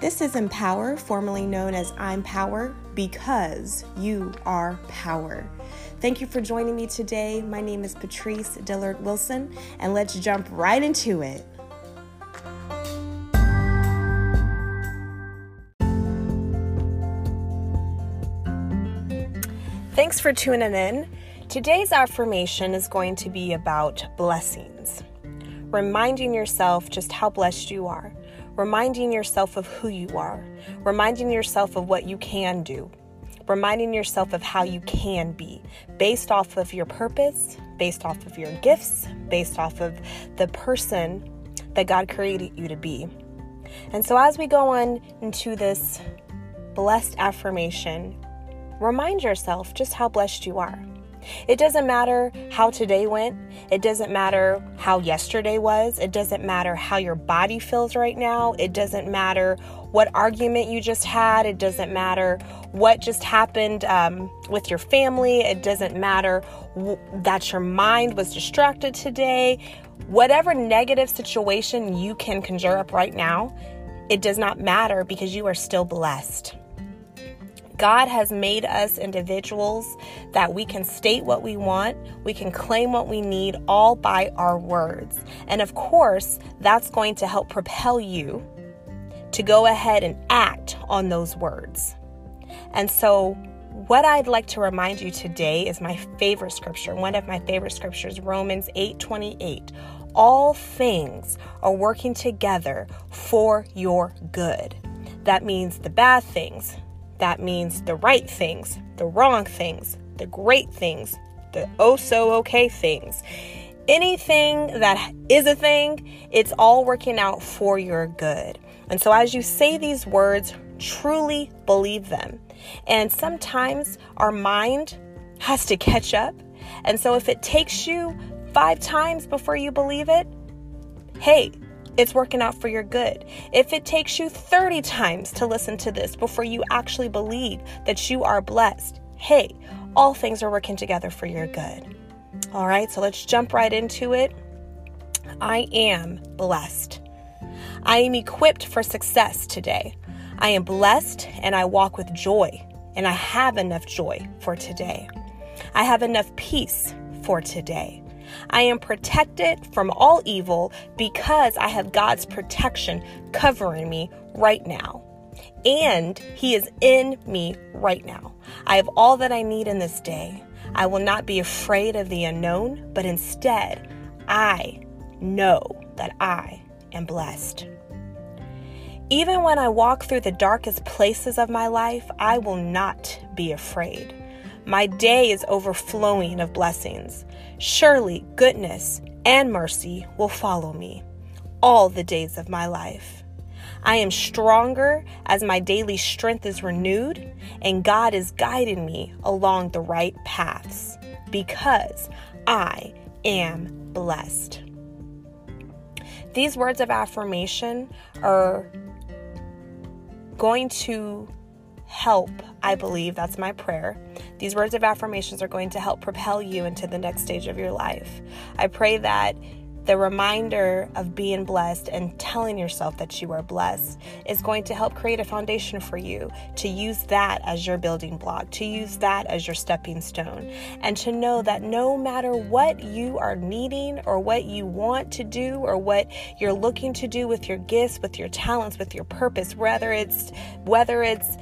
This is Empower, formerly known as I'm Power, because you are power. Thank you for joining me today. My name is Patrice Dillard Wilson, and let's jump right into it. Thanks for tuning in. Today's affirmation is going to be about blessings, reminding yourself just how blessed you are reminding yourself of who you are, reminding yourself of what you can do, reminding yourself of how you can be based off of your purpose, based off of your gifts, based off of the person that God created you to be. And so, as we go on into this blessed affirmation, remind yourself just how blessed you are. It doesn't matter how today went. It doesn't matter how yesterday was. It doesn't matter how your body feels right now. It doesn't matter what argument you just had. It doesn't matter what just happened um, with your family. It doesn't matter w- that your mind was distracted today. Whatever negative situation you can conjure up right now, it does not matter because you are still blessed. God has made us individuals that we can state what we want, we can claim what we need all by our words. And of course, that's going to help propel you to go ahead and act on those words. And so, what I'd like to remind you today is my favorite scripture. One of my favorite scriptures, Romans 8:28. All things are working together for your good. That means the bad things, that means the right things, the wrong things, the great things, the oh so okay things. Anything that is a thing, it's all working out for your good. And so as you say these words, truly believe them. And sometimes our mind has to catch up. And so if it takes you five times before you believe it, hey, it's working out for your good. If it takes you 30 times to listen to this before you actually believe that you are blessed, hey, all things are working together for your good. All right, so let's jump right into it. I am blessed. I am equipped for success today. I am blessed and I walk with joy, and I have enough joy for today. I have enough peace for today. I am protected from all evil because I have God's protection covering me right now. And He is in me right now. I have all that I need in this day. I will not be afraid of the unknown, but instead, I know that I am blessed. Even when I walk through the darkest places of my life, I will not be afraid. My day is overflowing of blessings. Surely goodness and mercy will follow me all the days of my life. I am stronger as my daily strength is renewed, and God is guiding me along the right paths because I am blessed. These words of affirmation are going to help, I believe, that's my prayer. These words of affirmations are going to help propel you into the next stage of your life. I pray that the reminder of being blessed and telling yourself that you are blessed is going to help create a foundation for you to use that as your building block, to use that as your stepping stone, and to know that no matter what you are needing or what you want to do or what you're looking to do with your gifts, with your talents, with your purpose, whether it's whether it's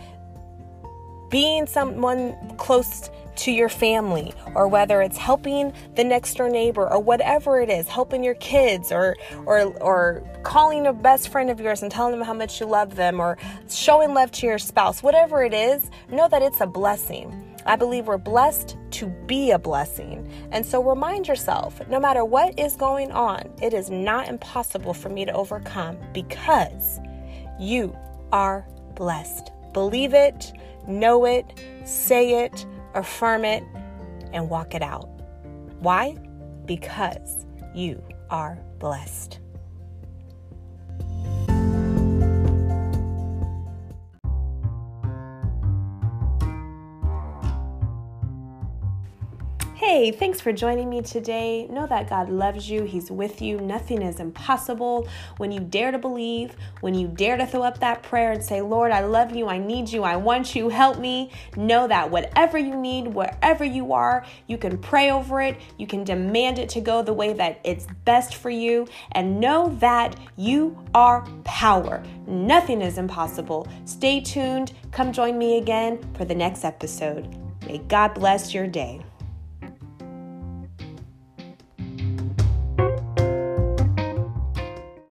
being someone close to your family or whether it's helping the next door neighbor or whatever it is helping your kids or or or calling a best friend of yours and telling them how much you love them or showing love to your spouse whatever it is know that it's a blessing I believe we're blessed to be a blessing. And so remind yourself no matter what is going on, it is not impossible for me to overcome because you are blessed. Believe it, know it, say it, affirm it, and walk it out. Why? Because you are blessed. Hey, thanks for joining me today. Know that God loves you, He's with you. Nothing is impossible. When you dare to believe, when you dare to throw up that prayer and say, Lord, I love you, I need you, I want you, help me, know that whatever you need, wherever you are, you can pray over it, you can demand it to go the way that it's best for you, and know that you are power. Nothing is impossible. Stay tuned. Come join me again for the next episode. May God bless your day.